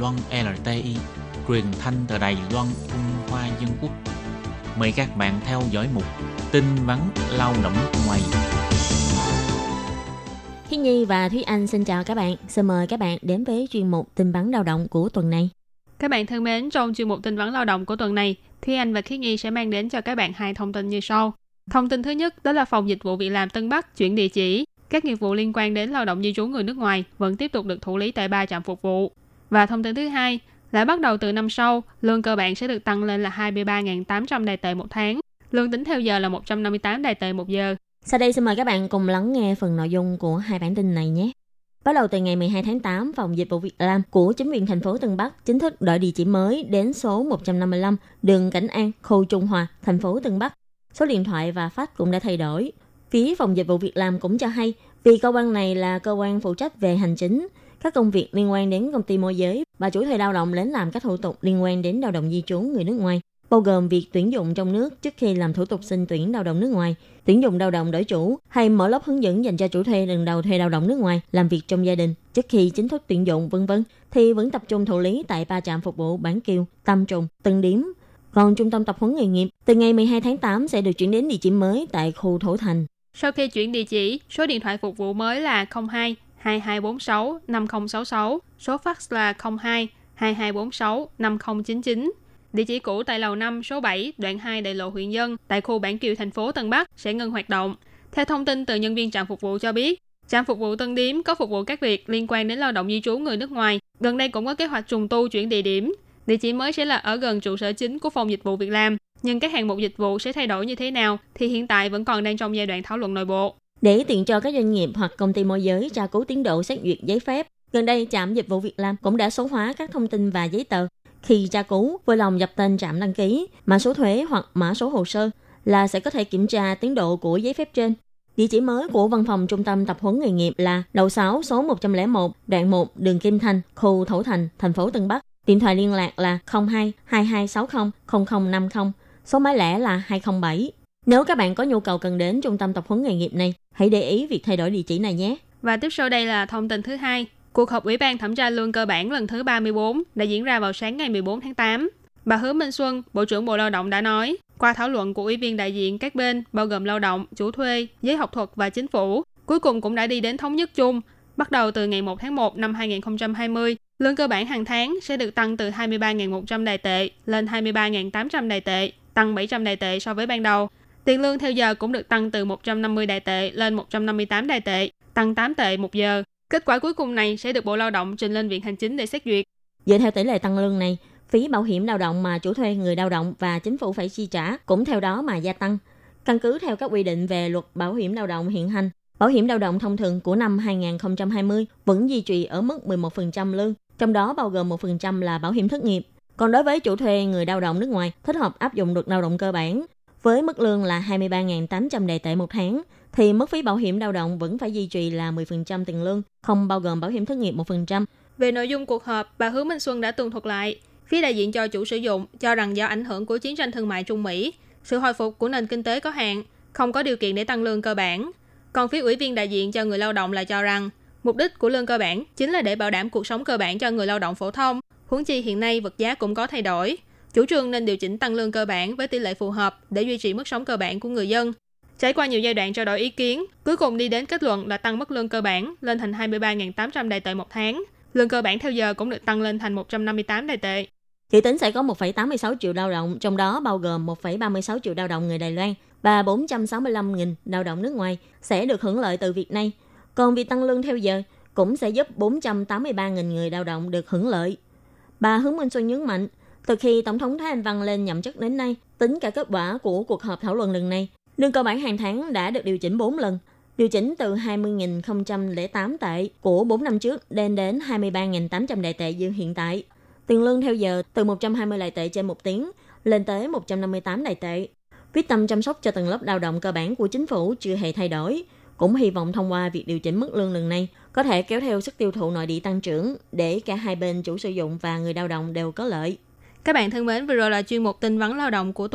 Loan LTI, truyền thanh từ Đài Loan, Trung Hoa Dân Quốc. Mời các bạn theo dõi mục tin vắn lao động ngoài. Hi Nhi và Thúy Anh xin chào các bạn. Xin mời các bạn đến với chuyên mục tin vắn lao động của tuần này. Các bạn thân mến, trong chuyên mục tin vắn lao động của tuần này, Thúy Anh và Khiết Nhi sẽ mang đến cho các bạn hai thông tin như sau. Thông tin thứ nhất đó là Phòng Dịch vụ Việc làm Tân Bắc chuyển địa chỉ. Các nghiệp vụ liên quan đến lao động di trú người nước ngoài vẫn tiếp tục được thủ lý tại ba trạm phục vụ. Và thông tin thứ hai là bắt đầu từ năm sau, lương cơ bản sẽ được tăng lên là 23.800 đài tệ một tháng. Lương tính theo giờ là 158 đài tệ một giờ. Sau đây xin mời các bạn cùng lắng nghe phần nội dung của hai bản tin này nhé. Bắt đầu từ ngày 12 tháng 8, Phòng Dịch vụ Việc làm của chính quyền thành phố Tân Bắc chính thức đổi địa chỉ mới đến số 155 đường Cảnh An, khu Trung Hòa, thành phố Tân Bắc. Số điện thoại và fax cũng đã thay đổi. Phía Phòng Dịch vụ Việc làm cũng cho hay, vì cơ quan này là cơ quan phụ trách về hành chính, các công việc liên quan đến công ty môi giới và chủ thuê lao động đến làm các thủ tục liên quan đến lao động di trú người nước ngoài, bao gồm việc tuyển dụng trong nước trước khi làm thủ tục xin tuyển lao động nước ngoài, tuyển dụng lao động đổi chủ hay mở lớp hướng dẫn dành cho chủ thuê lần đầu thuê lao động nước ngoài làm việc trong gia đình trước khi chính thức tuyển dụng vân vân thì vẫn tập trung thụ lý tại ba trạm phục vụ Bản Kiều, Tam Trùng, Tân Điếm. Còn trung tâm tập huấn nghề nghiệp từ ngày 12 tháng 8 sẽ được chuyển đến địa chỉ mới tại khu Thổ Thành. Sau khi chuyển địa chỉ, số điện thoại phục vụ mới là 02 2246 5066, số fax là 02 2246 5099. Địa chỉ cũ tại lầu 5 số 7, đoạn 2 đại lộ huyện Dân, tại khu Bản Kiều thành phố Tân Bắc sẽ ngừng hoạt động. Theo thông tin từ nhân viên trạm phục vụ cho biết, trạm phục vụ Tân Điếm có phục vụ các việc liên quan đến lao động di trú người nước ngoài. Gần đây cũng có kế hoạch trùng tu chuyển địa điểm. Địa chỉ mới sẽ là ở gần trụ sở chính của phòng dịch vụ việc làm. Nhưng các hạng mục dịch vụ sẽ thay đổi như thế nào thì hiện tại vẫn còn đang trong giai đoạn thảo luận nội bộ. Để tiện cho các doanh nghiệp hoặc công ty môi giới tra cứu tiến độ xét duyệt giấy phép, gần đây trạm dịch vụ việc làm cũng đã số hóa các thông tin và giấy tờ. Khi tra cứu, vui lòng dập tên trạm đăng ký, mã số thuế hoặc mã số hồ sơ là sẽ có thể kiểm tra tiến độ của giấy phép trên. Địa chỉ mới của văn phòng trung tâm tập huấn nghề nghiệp là lầu 6 số 101, đoạn 1, đường Kim Thành, khu Thổ Thành, thành phố Tân Bắc. Điện thoại liên lạc là 02 2260 0050, số máy lẻ là 207. Nếu các bạn có nhu cầu cần đến trung tâm tập huấn nghề nghiệp này, hãy để ý việc thay đổi địa chỉ này nhé. Và tiếp sau đây là thông tin thứ hai. Cuộc họp Ủy ban thẩm tra lương cơ bản lần thứ 34 đã diễn ra vào sáng ngày 14 tháng 8. Bà Hứa Minh Xuân, Bộ trưởng Bộ Lao động đã nói, qua thảo luận của Ủy viên đại diện các bên, bao gồm lao động, chủ thuê, giới học thuật và chính phủ, cuối cùng cũng đã đi đến thống nhất chung. Bắt đầu từ ngày 1 tháng 1 năm 2020, lương cơ bản hàng tháng sẽ được tăng từ 23.100 đài tệ lên 23.800 đài tệ, tăng 700 đài tệ so với ban đầu. Tiền lương theo giờ cũng được tăng từ 150 đài tệ lên 158 đài tệ, tăng 8 tệ một giờ. Kết quả cuối cùng này sẽ được Bộ Lao động trình lên Viện Hành Chính để xét duyệt. Dựa theo tỷ lệ tăng lương này, phí bảo hiểm lao động mà chủ thuê người lao động và chính phủ phải chi trả cũng theo đó mà gia tăng. Căn cứ theo các quy định về luật bảo hiểm lao động hiện hành, bảo hiểm lao động thông thường của năm 2020 vẫn duy trì ở mức 11% lương, trong đó bao gồm 1% là bảo hiểm thất nghiệp. Còn đối với chủ thuê người lao động nước ngoài thích hợp áp dụng luật lao động cơ bản với mức lương là 23.800 đề tệ một tháng, thì mức phí bảo hiểm lao động vẫn phải duy trì là 10% tiền lương, không bao gồm bảo hiểm thất nghiệp 1%. Về nội dung cuộc họp, bà Hứa Minh Xuân đã tường thuật lại. Phía đại diện cho chủ sử dụng cho rằng do ảnh hưởng của chiến tranh thương mại Trung Mỹ, sự hồi phục của nền kinh tế có hạn, không có điều kiện để tăng lương cơ bản. Còn phía ủy viên đại diện cho người lao động là cho rằng, mục đích của lương cơ bản chính là để bảo đảm cuộc sống cơ bản cho người lao động phổ thông. Huống chi hiện nay vật giá cũng có thay đổi, chủ trương nên điều chỉnh tăng lương cơ bản với tỷ lệ phù hợp để duy trì mức sống cơ bản của người dân. Trải qua nhiều giai đoạn trao đổi ý kiến, cuối cùng đi đến kết luận là tăng mức lương cơ bản lên thành 23.800 đại tệ một tháng. Lương cơ bản theo giờ cũng được tăng lên thành 158 đại tệ. Dự tính sẽ có 1,86 triệu lao động, trong đó bao gồm 1,36 triệu lao động người Đài Loan và 465.000 lao động nước ngoài sẽ được hưởng lợi từ việc này. Còn việc tăng lương theo giờ cũng sẽ giúp 483.000 người lao động được hưởng lợi. Bà Hướng Minh Xuân nhấn mạnh, từ khi Tổng thống Thái Anh Văn lên nhậm chức đến nay, tính cả kết quả của cuộc họp thảo luận lần này, lương cơ bản hàng tháng đã được điều chỉnh 4 lần, điều chỉnh từ 20.008 tệ của 4 năm trước lên đến 23.800 đại tệ như hiện tại. Tiền lương theo giờ từ 120 đại tệ trên một tiếng lên tới 158 đại tệ. Quyết tâm chăm sóc cho tầng lớp lao động cơ bản của chính phủ chưa hề thay đổi. Cũng hy vọng thông qua việc điều chỉnh mức lương lần này có thể kéo theo sức tiêu thụ nội địa tăng trưởng để cả hai bên chủ sử dụng và người lao động đều có lợi. Các bạn thân mến, vừa rồi là chuyên mục tin vấn lao động của